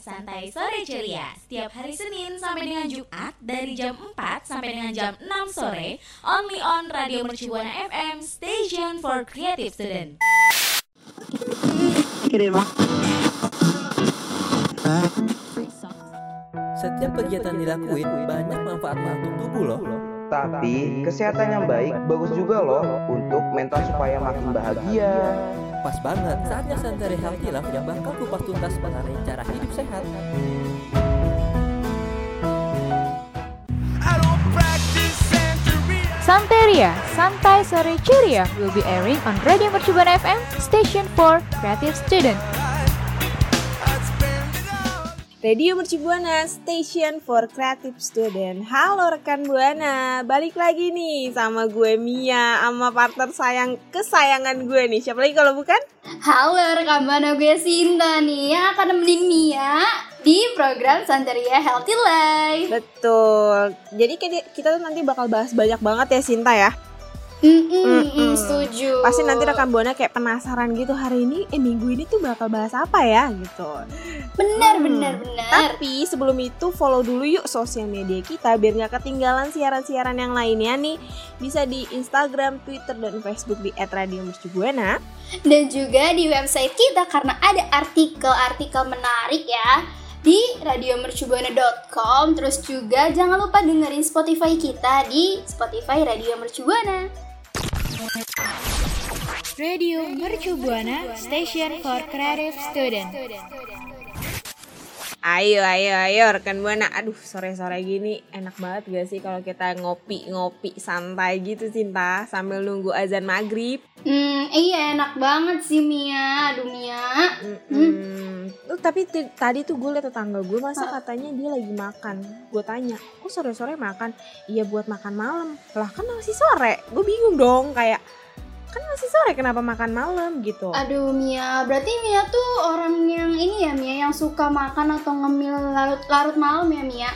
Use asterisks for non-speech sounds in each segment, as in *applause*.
Santai sore ceria. Setiap hari Senin sampai dengan Jumat dari jam 4 sampai dengan jam 6 sore, only on Radio Mercubuana FM, station for creative student. Setiap kegiatan dilakuin banyak manfaatnya untuk tubuh loh. Tapi kesehatan yang baik bagus juga loh untuk mental supaya makin bahagia. Pas banget saatnya Santai Healthy Love yang bakal kupas tuntas mengenai cara hidup sehat. Santeria, Santai Sore Ceria will be airing on Radio Mercubuana FM, station for creative student. Radio Mercubuana, station for creative student. Halo rekan Buana, balik lagi nih sama gue Mia, sama partner sayang kesayangan gue nih. Siapa lagi kalau bukan? Halo rekan Buana gue Sinta nih yang akan nemenin Mia di program Santeria Healthy Life. Betul. Jadi kita tuh nanti bakal bahas banyak banget ya Sinta ya. Mm-mm, Mm-mm. setuju. Pasti nanti rekan Buana kayak penasaran gitu hari ini, eh minggu ini tuh bakal bahas apa ya gitu. benar Hmm. benar benar. Tapi sebelum itu follow dulu yuk sosial media kita biar nggak ketinggalan siaran-siaran yang lainnya nih. Bisa di Instagram, Twitter, dan Facebook di @radiomercubuana. Dan juga di website kita karena ada artikel-artikel menarik ya di radiomercubuana.com terus juga jangan lupa dengerin Spotify kita di Spotify Radio Mercubuana. Radio Mercubuana, station for creative student. Ayo, ayo, ayo rekan buana. Aduh, sore-sore gini enak banget gak sih kalau kita ngopi-ngopi santai gitu Cinta sambil nunggu azan maghrib. Hmm, iya enak banget sih Mia. Aduh Mia. Hmm. Tuh, tapi tadi tuh gue liat tetangga gue masa katanya dia lagi makan. Gue tanya, kok sore-sore makan? Iya buat makan malam. Lah kan masih sore. Gue bingung dong kayak kan masih sore kenapa makan malam gitu. Aduh Mia, berarti Mia tuh orang yang ini ya Mia yang suka makan atau ngemil larut larut malam ya Mia?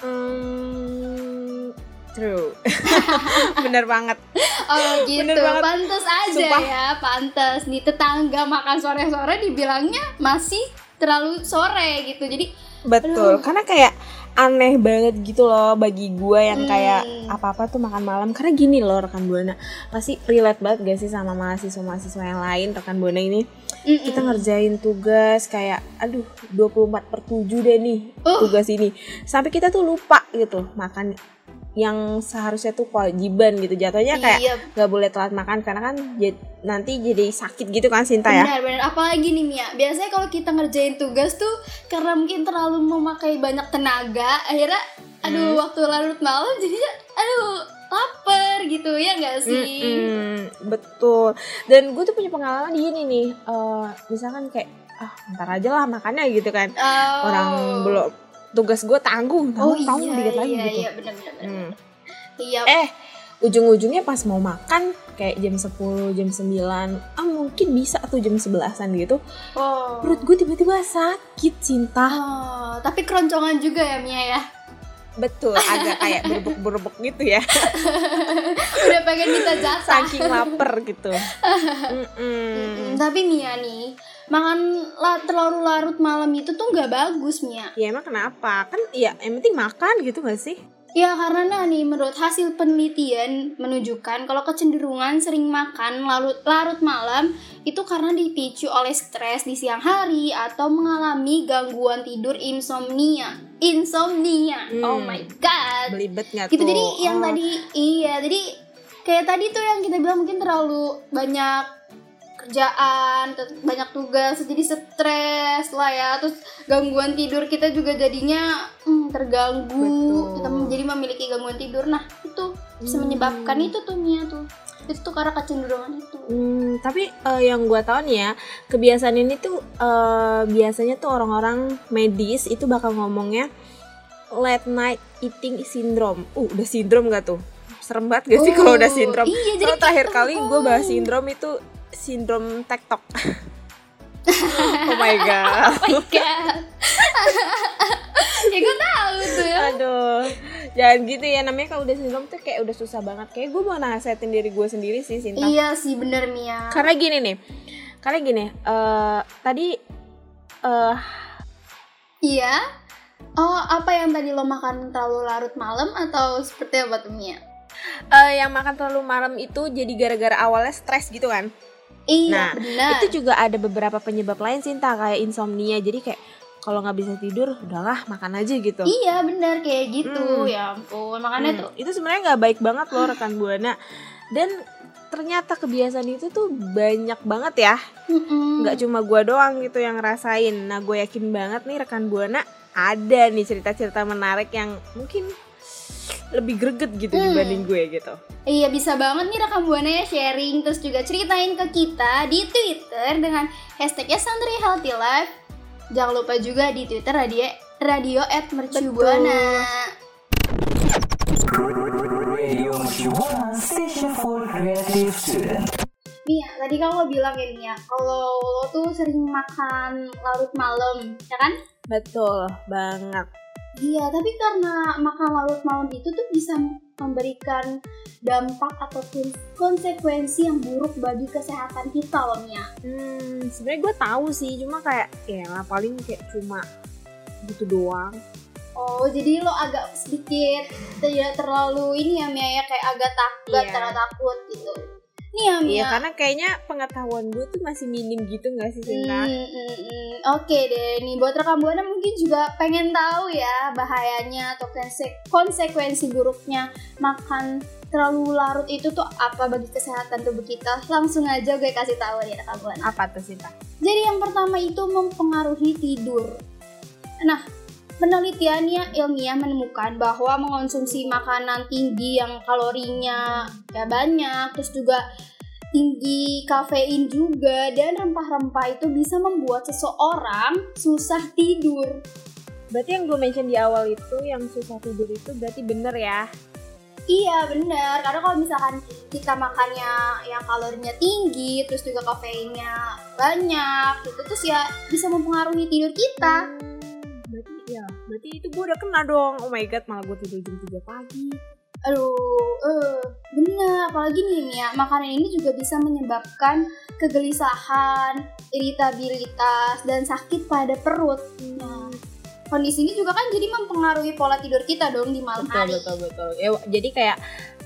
Hmm, true. *laughs* Bener banget. Oh gitu, Bener banget. pantes aja Sumpah. ya, pantes. Nih tetangga makan sore-sore dibilangnya masih terlalu sore gitu. Jadi Betul, karena kayak aneh banget gitu loh bagi gue yang kayak Hmm. apa-apa tuh makan malam. Karena gini loh rekan Buana, pasti relate banget gak sih sama mahasiswa-mahasiswa yang lain rekan Buana ini. mm-mm. Kita ngerjain tugas kayak aduh 24 per 7 deh nih Uh. tugas ini. Sampai kita tuh lupa gitu makan yang seharusnya tuh kewajiban gitu jatuhnya kayak Iya. nggak boleh telat makan karena kan jad- nanti jadi sakit gitu kan Sinta ya Benar-benar apalagi nih Mia. Biasanya kalau kita ngerjain tugas tuh karena mungkin terlalu memakai banyak tenaga, akhirnya aduh Hmm. waktu larut malam jadinya aduh lapar gitu ya nggak sih? Mm-mm, betul. Dan gue tuh punya pengalaman gini nih. eh, misalkan kayak ah ntar aja lah makannya gitu kan. Oh. Orang belum tugas gue tanggung, Oh tanggung, iya, dikit lagi iya, gitu. iya, benar-benar. Hmm. Iya. Eh, ujung-ujungnya pas mau makan kayak jam 10, jam 9, ah mungkin bisa tuh jam 11-an gitu. oh. Perut gue tiba-tiba sakit, cinta. Oh, tapi keroncongan juga ya Mia ya. Betul, agak kayak berbek-berbek gitu ya. *laughs* Udah pengen minta jatah. Saking lapar gitu. *laughs* Mm-mm. Mm, Tapi Mia nih, makan la- terlalu larut malam itu tuh nggak bagus Mia. Ya emang kenapa? Kan ya yang penting makan gitu gak sih? Ya karena nih menurut hasil penelitian menunjukkan kalau kecenderungan sering makan larut larut malam itu karena dipicu oleh stres di siang hari atau mengalami gangguan tidur insomnia. Insomnia. Hmm. Oh my god. Belibet gak gitu tuh? jadi yang Oh. tadi iya jadi kayak tadi tuh yang kita bilang mungkin terlalu banyak kerjaan banyak tugas jadi stres lah ya terus gangguan tidur kita juga jadinya hmm, terganggu Betul. kita jadi memiliki gangguan tidur nah itu bisa Hmm. menyebabkan itu tuh Mia tuh itu tuh karena kecenderungan itu Hmm, tapi eh, yang gue tahu nih ya kebiasaan ini tuh eh, biasanya tuh orang-orang medis itu bakal ngomongnya late night eating syndrome. Uh, udah sindrom gak tuh? Serem banget gak sih kalau udah Oh, sindrom? iya, jadi terakhir kali gue bahas oh. sindrom itu sindrom TikTok. oh my god. *laughs* oh my god *laughs* ya gue tahu tuh ya Aduh, jangan gitu ya namanya kalau udah sindrom tuh kayak udah susah banget. Kayak gue mau nasihatin diri gue sendiri sih, Sinta. iya sih bener Mia Karena gini nih, karena gini, eh tadi eh Iya. Oh, apa yang tadi lo makan terlalu larut malam atau seperti apa tuh Mia? eh, yang makan terlalu malam itu jadi gara-gara awalnya stres gitu kan. Iya, Nah, benar. Itu juga ada beberapa penyebab lain sih, entah kayak insomnia. Jadi kayak kalau nggak bisa tidur, udahlah makan aja gitu. Iya, benar kayak gitu. Hmm. Ya ampun, makanya Hmm, tuh itu sebenarnya nggak baik banget loh rekan buana. Dan ternyata kebiasaan itu tuh banyak banget ya. Nggak cuma gua doang gitu yang ngerasain. Nah, gue yakin banget nih rekan buana ada nih cerita-cerita menarik yang mungkin lebih greget gitu Hmm. dibanding gue gitu. Iya bisa banget nih rekam buana ya sharing terus juga ceritain ke kita di Twitter dengan hashtagnya Santri Healthy Life. Jangan lupa juga di Twitter radio radio at mercubuana. Mia, tadi kan lo bilang ya Mia, kalau lo tuh sering makan larut malam, ya kan? Betul banget. Iya, tapi karena makan larut malam itu tuh bisa memberikan dampak ataupun konsekuensi yang buruk bagi kesehatan kita loh Mia. Hmm, sebenarnya gue tahu sih, cuma kayak ya lah paling kayak cuma gitu doang. Oh, jadi lo agak sedikit tidak terlalu ini ya Mia ya kayak agak takut, Iya. terlalu takut gitu. Ya Mia. Iya, karena kayaknya pengetahuan gue tuh masih minim gitu gak sih, Sinta? Hmm, hmm, hmm. Oke deh, nih buat rekam buana mungkin juga pengen tahu ya bahayanya atau konse- konsekuensi buruknya makan terlalu larut itu tuh apa bagi kesehatan tubuh kita. Langsung aja gue kasih tahu nih rekam buana. Apa tuh, Sinta? Jadi yang pertama itu mempengaruhi tidur. Nah, penelitiannya ilmiah menemukan bahwa mengonsumsi makanan tinggi yang kalorinya ya banyak, terus juga tinggi kafein juga dan rempah-rempah itu bisa membuat seseorang susah tidur. Berarti yang gue mention di awal itu yang susah tidur itu berarti bener ya? Iya benar, karena kalau misalkan kita makannya yang kalorinya tinggi, terus juga kafeinnya banyak, gitu terus ya bisa mempengaruhi tidur kita. Hmm, berarti ya, berarti itu gue udah kena dong. Oh my god, malah gue tidur jam 3 pagi. Aduh, eh, bener. Apalagi nih Mia, makanan ini juga bisa menyebabkan kegelisahan, iritabilitas, dan sakit pada perut. Nah, kondisi ini juga kan jadi mempengaruhi pola tidur kita dong di malam Betul, hari. betul, betul. Ya, jadi kayak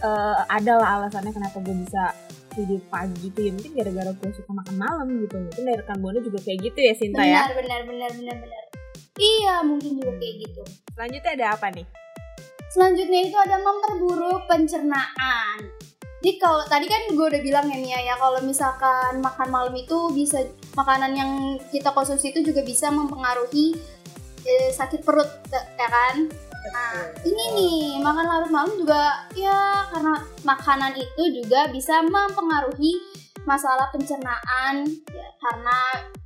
eh, ada lah alasannya kenapa gue bisa tidur pagi tuh ya mungkin gara-gara gue suka makan malam gitu mungkin dari buana juga kayak gitu ya Sinta ya Benar, benar, benar, benar, benar. Iya, mungkin juga kayak gitu. selanjutnya ada apa nih Selanjutnya itu ada memperburuk pencernaan. Jadi kalau tadi kan gue udah bilang ya Mia ya kalau misalkan makan malam itu bisa makanan yang kita konsumsi itu juga bisa mempengaruhi eh, sakit perut ya kan. Nah ini nih makan larut malam juga ya karena makanan itu juga bisa mempengaruhi masalah pencernaan ya, karena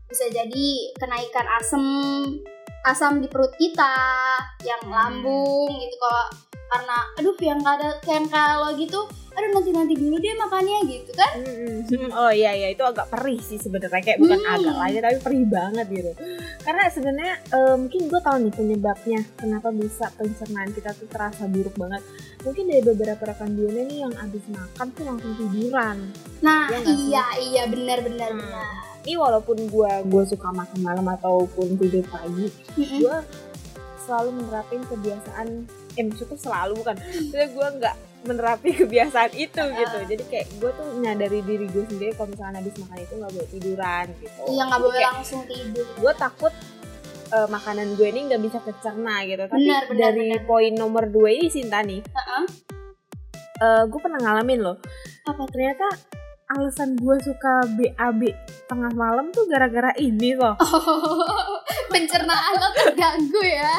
bisa jadi kenaikan asam asam di perut kita yang lambung gitu kok karena aduh yang ada yang kalau gitu aduh nanti nanti dulu deh makannya gitu kan? Oh iya iya itu agak perih sih sebenarnya kayak bukan Hmm. agak lagi tapi perih banget gitu. Karena sebenarnya eh, mungkin gue tahu nih penyebabnya kenapa bisa pencernaan kita tuh terasa buruk banget. Mungkin dari beberapa rekan buana nih yang abis makan tuh langsung tiduran. Nah Iya sih? iya iya benar benar Hmm. benar ini walaupun gue gue suka makan malam ataupun tidur pagi gue selalu menerapin kebiasaan eh maksudnya selalu bukan Maksudnya gue nggak menerapi kebiasaan itu gitu. Jadi kayak gue tuh nyadari diri gue sendiri kalau misalnya habis makan itu nggak boleh tiduran gitu. Iya nggak Jadi boleh kayak langsung tidur. gue takut eh, makanan gue ini nggak bisa kecerna gitu. Tapi Benar, benar, dari benar. poin nomor dua ini Sinta nih. Heeh. gue pernah ngalamin loh. Apa ternyata alasan gue suka BAB tengah malam tuh gara-gara ini loh *laughs* pencernaan lo terganggu ya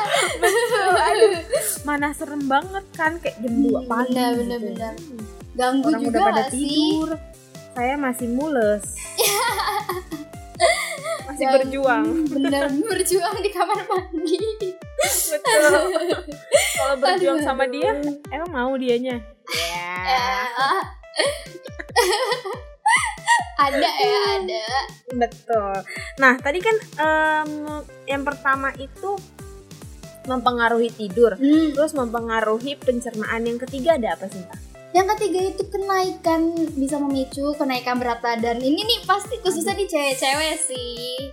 Aduh, mana serem banget kan kayak jam 2 Hmm, pagi benar, gitu. benar, benar. ganggu orang juga udah pada sih tidur saya masih mules *laughs* masih Ganggu. berjuang bener *laughs* berjuang di kamar mandi betul kalau berjuang Aduh, sama aduh. dia emang mau dianya ya Ya. *laughs* ada ya ada betul nah tadi kan em, yang pertama itu mempengaruhi tidur Hmm. terus mempengaruhi pencernaan yang ketiga ada apa sih Tah? Yang ketiga itu kenaikan bisa memicu kenaikan berat badan. Ini nih pasti khususnya di cewek-cewek sih.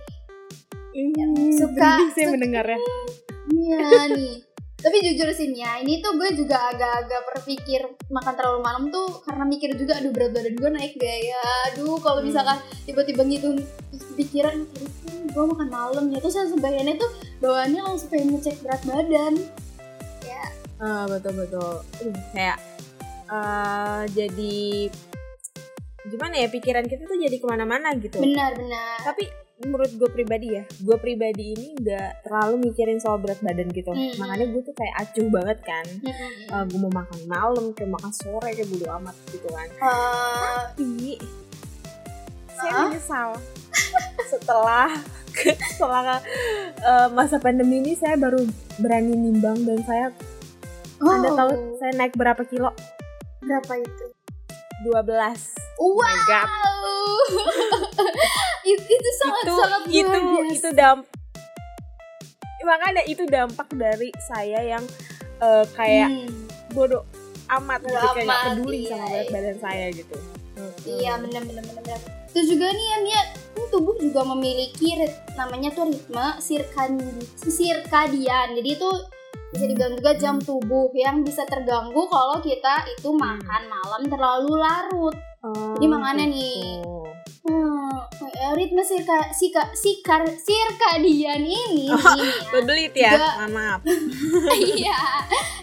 Suka- *laughs* Sedih saya mendengarnya. Iya nih. Tapi jujur sih ya, ini tuh gue juga agak-agak berpikir makan terlalu malam tuh karena mikir juga aduh berat badan gue naik gak ya. Aduh kalau misalkan tiba-tiba gitu terus pikiran "Hmm, gue makan malam ya terus saya sebagiannya tuh bawaannya langsung pengen ngecek berat badan. Ah, betul betul. Aduh, kayak eh, jadi gimana ya pikiran kita tuh jadi ke mana-mana gitu. Benar-benar. Tapi menurut gue pribadi ya, gue pribadi ini nggak terlalu mikirin soal berat badan gitu. Mm. Makanya gue tuh kayak acuh banget kan. Mm-mm. gue mau makan malam, kayak makan sore, kayak bodo amat gitu kan. Eh, Tapi saya Hah? menyesal setelah setelah eh, masa pandemi ini saya baru berani nimbang dan saya Anda wow. tahu saya naik berapa kilo? berapa itu? 12. Oh Wow. my god. itu, itu sangat itu sangat itu biasa. itu damp makanya itu dampak dari saya yang eh, kayak Hmm. bodoh amat Bodo gitu kayak peduli iya, sama iya. badan saya gitu. Iya benar benar. Terus juga nih ya Mia, tubuh juga memiliki namanya tuh ritme sirkan sirkadian. Jadi itu bisa dibilang juga jam tubuh yang bisa terganggu kalau kita itu makan malam terlalu larut. Oh, Jadi makanya nih. gitu. Hmm, eh, ritme sirka, sika, sikar, sirkadian ini nih, Mia. Bebelit ya, Juga- mohon maaf. *laughs* iya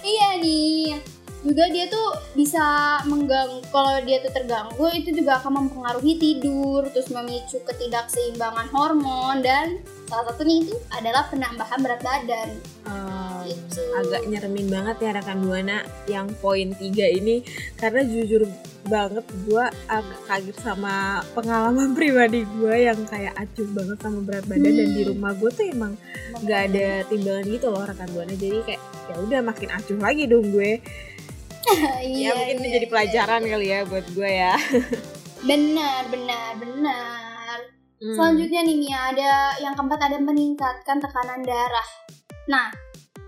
iya nih juga dia tuh bisa mengganggu kalau dia tuh terganggu itu juga akan mempengaruhi tidur terus memicu ketidakseimbangan hormon dan salah satunya itu adalah penambahan berat badan. Oh, Gitu. agak nyeremin banget ya rekan buana yang poin tiga ini. Karena jujur banget gue agak kaget sama pengalaman *laughs* pribadi gue yang kayak acuh banget sama berat badan dan di Hmm. rumah gue tuh emang nggak ada timbangan gitu loh rekan buana. Jadi kayak ya udah makin acuh lagi dong gue. *laughs* Iya, ya mungkin ini iya, jadi pelajaran kali ya buat gue ya. *laughs* Benar benar benar Hmm. Selanjutnya nih Mia, ada yang keempat ada meningkatkan tekanan darah. Nah,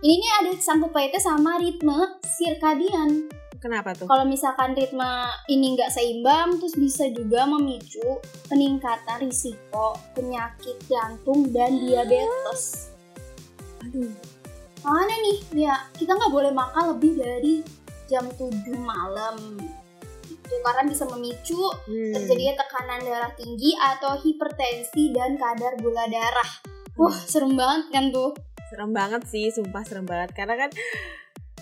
ini nih ada sangkut pautnya sama ritme sirkadian. kenapa tuh Kalau misalkan ritme ini nggak seimbang, terus bisa juga memicu peningkatan risiko penyakit jantung dan diabetes. aduh Makanya nih, ya kita nggak boleh makan lebih dari jam 7 malam. Itu karena bisa memicu Hmm. terjadinya tekanan darah tinggi atau hipertensi dan kadar gula darah. Wah, serem banget kan tuh. serem banget sih sumpah serem banget karena kan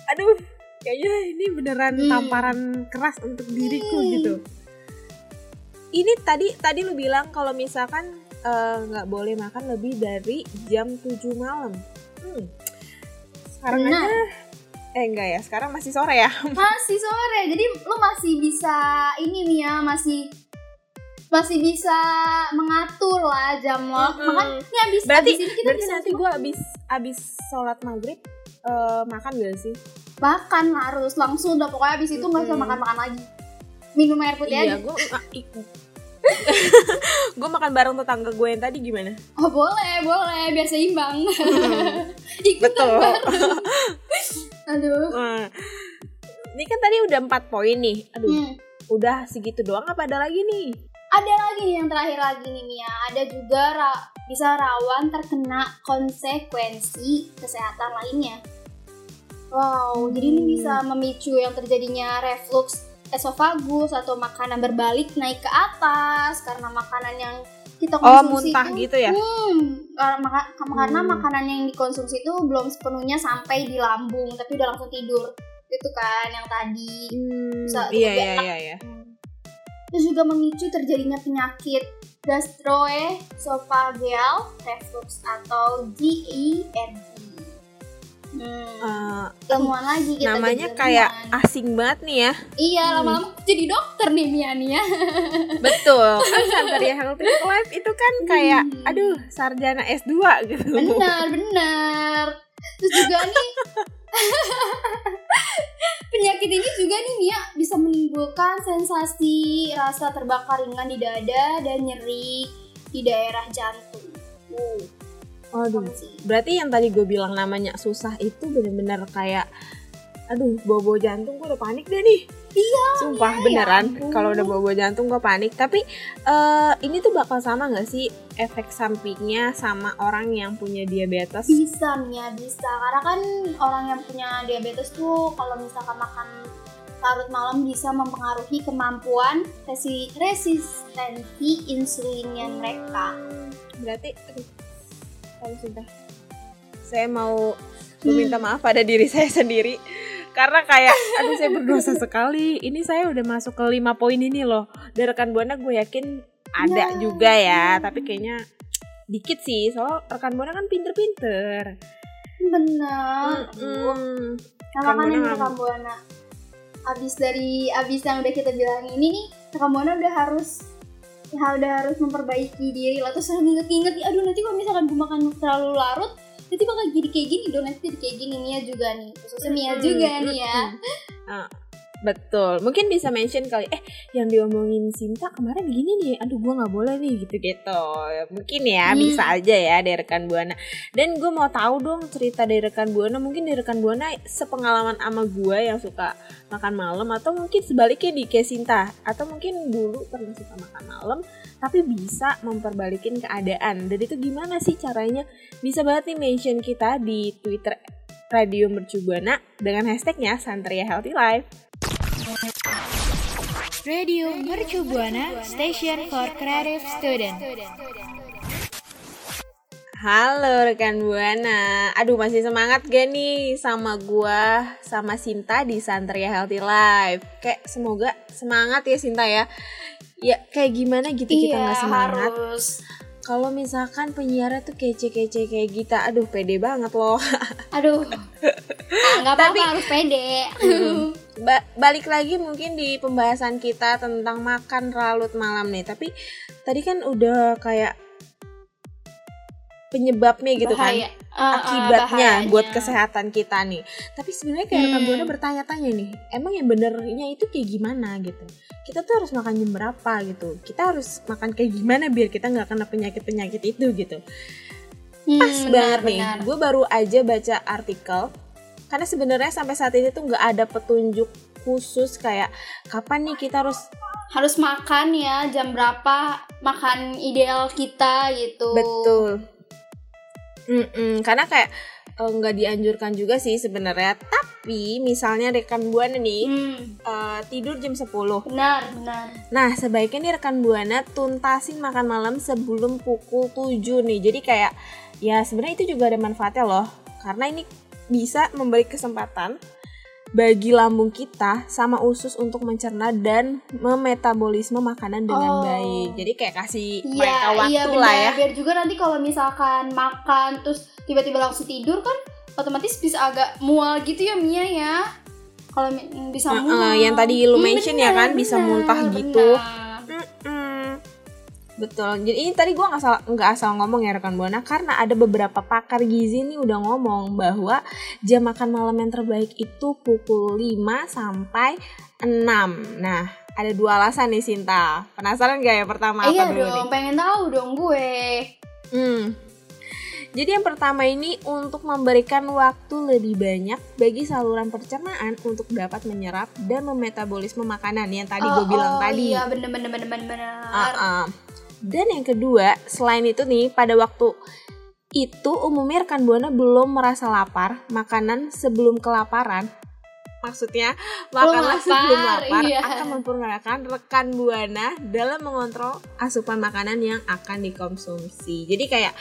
aduh kayaknya ini beneran Hmm. tamparan keras untuk diriku Hmm. gitu ini tadi tadi lu bilang kalau misalkan eh, nggak boleh makan lebih dari jam 7 malam hmm. sekarang Benar. aja eh enggak ya sekarang masih sore ya *laughs* Masih sore, jadi lu masih bisa ini nih ya, masih masih bisa mengatur lah jam lo. Mm-mm. Makanya ini abis, berarti abis ini kita berarti bisa nanti gue abis abis sholat maghrib eh, makan gak sih makan harus langsung udah pokoknya abis itu nggak usah Mm-mm. makan-makan lagi. Minum air putih iya aja. gue *laughs* gue makan bareng tetangga gue yang tadi gimana Oh boleh, boleh biar seimbang. *laughs* Ikutan betul. Aduh. Nah, ini kan tadi udah empat poin nih. Aduh, Hmm. udah segitu doang apa ada lagi nih? Ada lagi nih yang terakhir lagi nih Mia. Ada juga ra- bisa rawan terkena konsekuensi kesehatan lainnya. Wow, jadi ini Hmm. bisa memicu yang terjadinya reflux esofagus atau makanan berbalik naik ke atas karena makanan yang kita Oh, konsumsi muntah itu, gitu ya? Hmm, karena, karena Hmm. makanan yang dikonsumsi itu belum sepenuhnya sampai di lambung, tapi udah langsung tidur. Itu kan yang tadi. Bisa- iya, iya, iya, iya. Terus juga memicu terjadinya penyakit gastroesophageal reflux atau GERD. Hmm, Eh, ilmuwan lagi kita namanya jadi kayak ilmuwan. asing banget nih ya. Iya, lama-lama jadi dokter nih Mia nih ya. *laughs* Betul. Kan Santeria Healthy Life itu kan kayak Hmm. aduh, sarjana S2 gitu. Benar, benar. Terus juga nih *laughs* penyakit ini juga nih Mia bisa menimbulkan sensasi rasa terbakar ringan di dada dan nyeri di daerah jantung. Uh, Aduh. Berarti yang tadi gue bilang namanya susah itu bener-bener kayak aduh bobo jantung gue udah panik deh nih. Iya sumpah beneran ampun. kalau udah bobo jantung gue panik. Tapi eh, ini tuh bakal sama nggak sih efek sampingnya sama orang yang punya diabetes? Bisa Mia bisa. Karena kan orang yang punya diabetes tuh kalau misalkan makan larut malam bisa mempengaruhi kemampuan resi resistensi insulinnya mereka. Berarti aduh kalau sudah saya mau meminta maaf pada diri saya sendiri. Karena kayak aduh saya berdosa sekali. Ini saya udah masuk ke lima poin ini loh. Dari rekan buana gue yakin ada juga ya. tapi kayaknya dikit sih. Soal rekan buana kan pinter-pinter. Benar. Nah, makanya nih Buana rekam buana? Abis dari abis yang udah kita bilang ini nih rekam buana udah harus ya udah harus memperbaiki diri lah. Terus nginget-nginget aduh nanti kalau misalkan gue makan terlalu larut nanti bakal jadi kayak gini dong nanti jadi kayak gini. Mia juga nih khususnya Mia Mm-mm, juga nih ya. mm-mm. *laughs* Betul. Mungkin bisa mention kali eh yang diomongin Sinta kemarin gini nih. Aduh gue nggak boleh nih gitu gitu mungkin ya Hmm. bisa aja ya dari rekan buana. Dan gue mau tahu dong cerita dari rekan buana. Mungkin dari rekan buana sepengalaman sama gue yang suka makan malam atau mungkin sebaliknya di kayak Sinta. Atau mungkin dulu pernah suka makan malam tapi bisa memperbalikin keadaan. Dan itu gimana sih caranya? Bisa banget nih mention kita di Twitter Radio Mercu Buana dengan hashtagnya Santria Healthy Life. Radio Mercu Buana Station for Creative Student. Halo rekan Buana, aduh masih semangat gak nih sama gua sama Sinta di Santria Healthy Life. Kayak semoga semangat ya Sinta ya. Ya kayak gimana gitu kita iya nggak semangat. harus Kalau misalkan penyiarnya tuh kece-kece kayak kita, aduh pede banget loh. *laughs* aduh. Ah, nggak apa-apa harus pede. Ba- balik lagi mungkin di pembahasan kita tentang makan larut malam nih. Tapi tadi kan udah kayak penyebabnya gitu Bahaya. kan ah, akibatnya bahayanya. buat kesehatan kita nih. Tapi sebenarnya kayak Hmm. buana bertanya-tanya nih emang yang benernya itu kayak gimana? gitu. Kita tuh harus makan jam berapa gitu? Kita harus makan kayak gimana biar kita nggak kena penyakit-penyakit itu gitu? Hmm, pas benar, banget nih. benar. gue baru aja baca artikel karena sebenarnya sampai saat ini tuh nggak ada petunjuk khusus kayak kapan nih kita harus harus makan ya jam berapa makan ideal kita gitu. Betul Mm-mm, karena kayak eh, nggak dianjurkan juga sih sebenarnya tapi misalnya rekan buana nih Hmm, eh, tidur jam 10 benar benar Nah, sebaiknya nih rekan Buana tuntasin makan malam sebelum pukul 7 nih. Jadi kayak ya sebenarnya itu juga ada manfaatnya loh. Karena ini bisa memberi kesempatan bagi lambung kita sama usus untuk mencerna dan memetabolisme makanan dengan Oh. baik. Jadi kayak kasih Iya, mereka waktu iya lah benar. ya. Biar juga nanti kalau misalkan makan terus tiba-tiba langsung tidur kan otomatis bisa agak mual gitu ya Mia ya. Kalau bisa mual. yang tadi lu Hmm, mention ya kan, bisa muntah gitu. benar. Betul. Jadi ini tadi gua nggak asal nggak asal ngomong ya rekan buana karena ada beberapa pakar gizi nih udah ngomong bahwa jam makan malam yang terbaik itu pukul 5 sampai 6. Nah, ada dua alasan nih Sinta. Penasaran gak ya pertama iya apa dulu dong, nih? pengen tahu dong gue. Hmm. Jadi yang pertama ini untuk memberikan waktu lebih banyak bagi saluran pencernaan untuk dapat menyerap dan memetabolisme makanan yang tadi gue Oh, bilang oh, tadi. Iya, bener bener bener bener. bener. Uh-uh. Dan yang kedua, selain itu nih, pada waktu itu umumnya rekan buana belum merasa lapar, makanan sebelum kelaparan. Maksudnya, makanlah sebelum lapar iya. akan memperkenalkan rekan buana dalam mengontrol asupan makanan yang akan dikonsumsi. Jadi kayak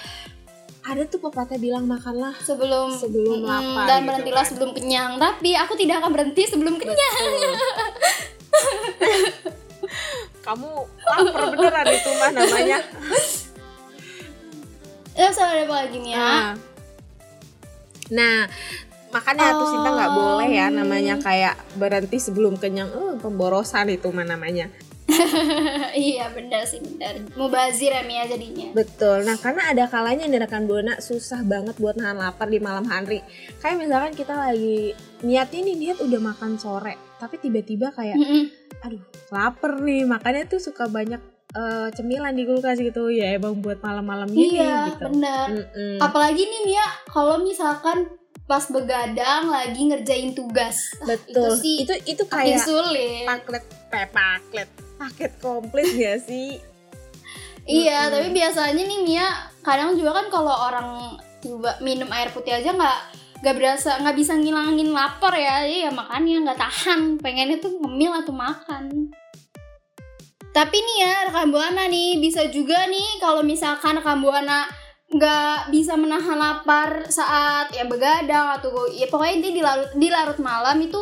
ada tuh pepatah bilang makanlah sebelum Sebelum lapar dan gitu berhentilah kan. sebelum kenyang. Tapi aku tidak akan berhenti sebelum kenyang. Kamu lapar beneran itu mah namanya. Ya, soal ada apa lagi nih ya? Nah, nah makanya tuh Sinta nggak boleh ya namanya kayak berhenti sebelum kenyang. Eh, pemborosan itu mah namanya. *laughs* iya benar sih benar. Mubazir ya jadinya. Betul. Nah, karena ada kalanya nih rekan Buana susah banget buat nahan lapar di malam hari. Kayak misalkan kita lagi niat ini niat udah makan sore, tapi tiba-tiba kayak. Aduh, lapar nih. Makanya tuh suka banyak eh, cemilan di kulkas gitu. Ya emang buat malam-malam gini Iya gitu. benar. Mm-mm. Apalagi nih Mia kalau misalkan pas begadang lagi ngerjain tugas. betul Itu sih itu itu kayak sulit. paket eh, paket paket komplit gak sih Iya, Mm-mm. tapi biasanya nih Mia kadang juga kan kalau orang coba minum air putih aja nggak nggak berasa nggak bisa ngilangin lapar ya, jadi ya makannya nggak tahan, pengennya tuh ngemil atau makan. Tapi nih ya rekan buana nih bisa juga nih kalau misalkan rekan buana nggak bisa menahan lapar saat ya begadang atau ya pokoknya intinya di larut di larut malam itu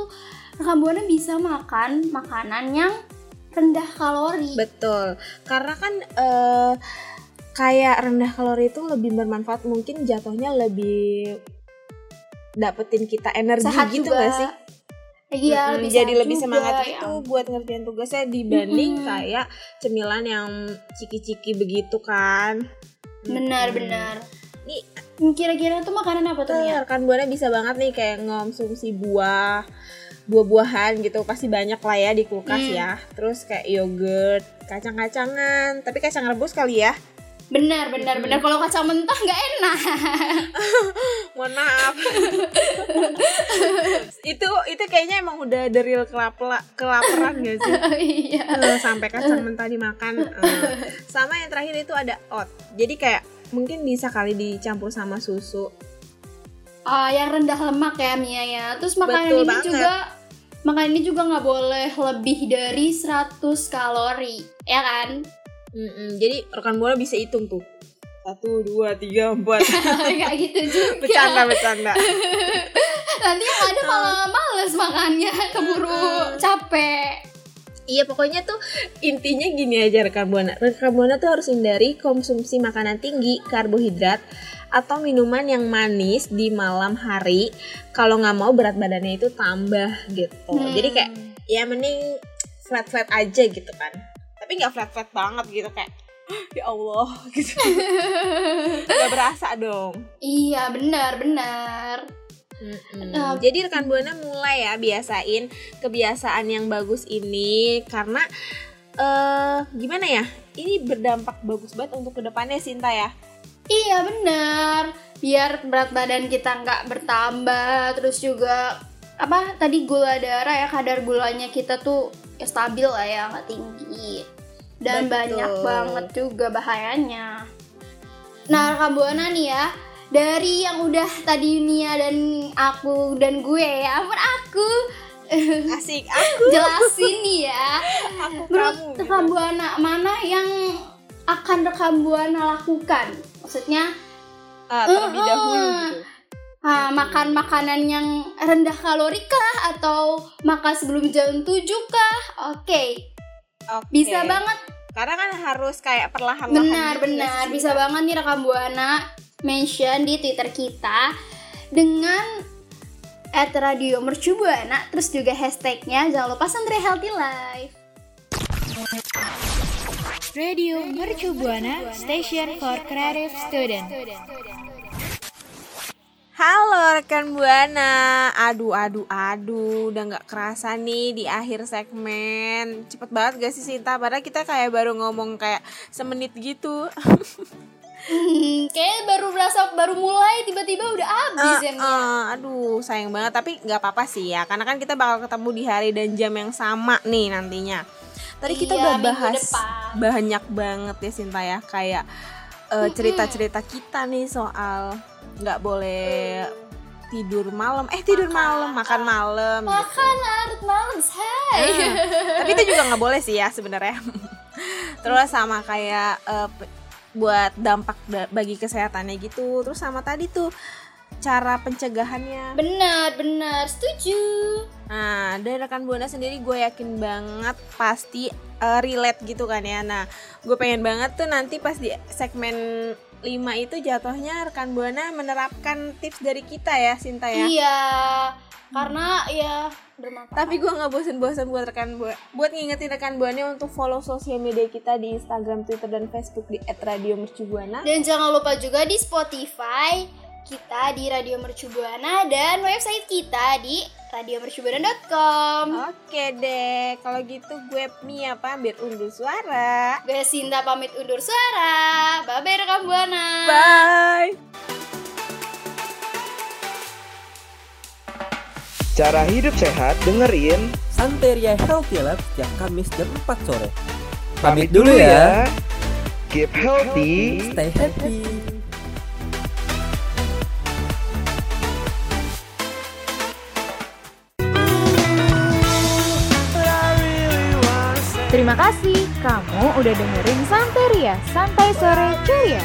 rekan buana bisa makan makanan yang rendah kalori. betul karena kan eh, kayak rendah kalori itu lebih bermanfaat mungkin jatuhnya lebih dapetin kita energi sehat gitu juga. gak sih Iya, lebih jadi lebih juga, semangat ya itu buat ngerjain tugasnya dibanding Mm-mm. kayak cemilan yang ciki-ciki begitu kan Benar, Mm-mm. benar. Nih, Kira-kira tuh makanan apa tuh ya? rekan buana bisa banget nih kayak ngonsumsi buah buah-buahan gitu pasti banyak lah ya di kulkas Hmm. ya terus kayak yogurt kacang-kacangan tapi kacang rebus kali ya Benar, benar, benar. Kalau kacang mentah nggak enak. *laughs* mohon maaf itu itu kayaknya emang udah the real kelapla, kelaparan gak sih *laughs* Iya. Sampai kacang mentah dimakan Eh, sama yang terakhir itu ada oat jadi kayak mungkin bisa kali dicampur sama susu Ah, yang rendah lemak ya Mia ya. Terus makanan Betul ini banget. juga makanan ini juga nggak boleh lebih dari 100 kalori, ya kan? Mm-mm, jadi rekan bola bisa hitung tuh. Satu dua tiga empat. *laughs* Kayak gitu juga. bercanda bercanda. *laughs* Nanti yang ada malah males makannya, keburu capek. iya pokoknya tuh intinya gini aja rekan buana. Rekan buana tuh harus hindari konsumsi makanan tinggi karbohidrat atau minuman yang manis di malam hari. Kalau nggak mau berat badannya itu tambah gitu. Hmm. jadi kayak ya mending flat flat aja gitu kan tapi nggak flat flat banget gitu kayak ya Allah *laughs* gitu *laughs* nggak berasa dong Iya, benar, benar. Nah, Jadi rekan buana mulai ya biasain kebiasaan yang bagus ini karena eh gimana ya? Ini berdampak bagus banget untuk ke depannya Sinta ya. Iya benar. Biar berat badan kita nggak bertambah, terus juga apa tadi gula darah ya kadar gulanya kita tuh ya stabil lah ya nggak tinggi dan Betul. banyak banget juga bahayanya. Nah rekam buana nih ya dari yang udah tadi Mia dan aku dan gue ya ampun aku *laughs* Asik aku jelasin nih ya aku menurut kamu. rekam buana mana yang akan rekam buana lakukan maksudnya Ah, terlebih Uh-uh. dahulu gitu. ah, makan makanan yang rendah kalori kah atau makan sebelum jam 7 kah oke Oke. bisa banget Karena kan harus kayak perlahan-lahan. benar gitu ya, benar bisa banget nih rekam buana mention di twitter kita dengan at radio mercubuana terus juga hashtagnya jangan lupa Santri Healthy Life Radio Mercu Buana Station for Creative Student. Halo rekan Buana, aduh aduh aduh, udah nggak kerasa nih di akhir segmen. Cepet banget gak sih Sinta? Padahal kita kayak baru ngomong kayak semenit gitu. Hmm, kayak baru berasa baru mulai tiba-tiba udah habis ya Eh, Mia. eh, aduh sayang banget tapi nggak apa-apa sih ya karena kan kita bakal ketemu di hari dan jam yang sama nih nantinya tadi kita Iya, udah bahas banyak banget ya Sinta ya kayak eh, cerita-cerita kita nih soal nggak boleh tidur malam. Eh tidur malam makan malam gitu. makan larut malam say. Hmm, tapi itu juga nggak boleh sih ya sebenarnya. *laughs* Terus sama kayak eh, pe- buat dampak da- bagi kesehatannya gitu. Terus sama tadi tuh cara pencegahannya. Benar benar setuju. Nah dari rekan buana sendiri gue yakin banget pasti eh, relate gitu kan ya. Nah gue pengen banget tuh nanti pas di segmen 5 itu jatuhnya rekan buana menerapkan tips dari kita ya Sinta ya. Iya karena ya bermanfaat. Tapi gue nggak bosen-bosen buat rekan buat buat ngingetin rekan buana untuk follow sosial media kita di Instagram, Twitter, dan Facebook di @radiomercubuana. dan jangan lupa juga di Spotify kita di Radio Mercubuana dan website kita di radiomercubuana.com Oke deh, kalau gitu gue Mia pamit undur suara. gue Sinta pamit undur suara bye bye rekam buana Bye. Cara hidup sehat dengerin. Santeria Healthy Lab setiap Kamis jam 4 sore. Pamit dulu ya. Keep healthy. Stay happy. Terima kasih. Kamu udah dengerin Santeria, Santai Sore. Ceria.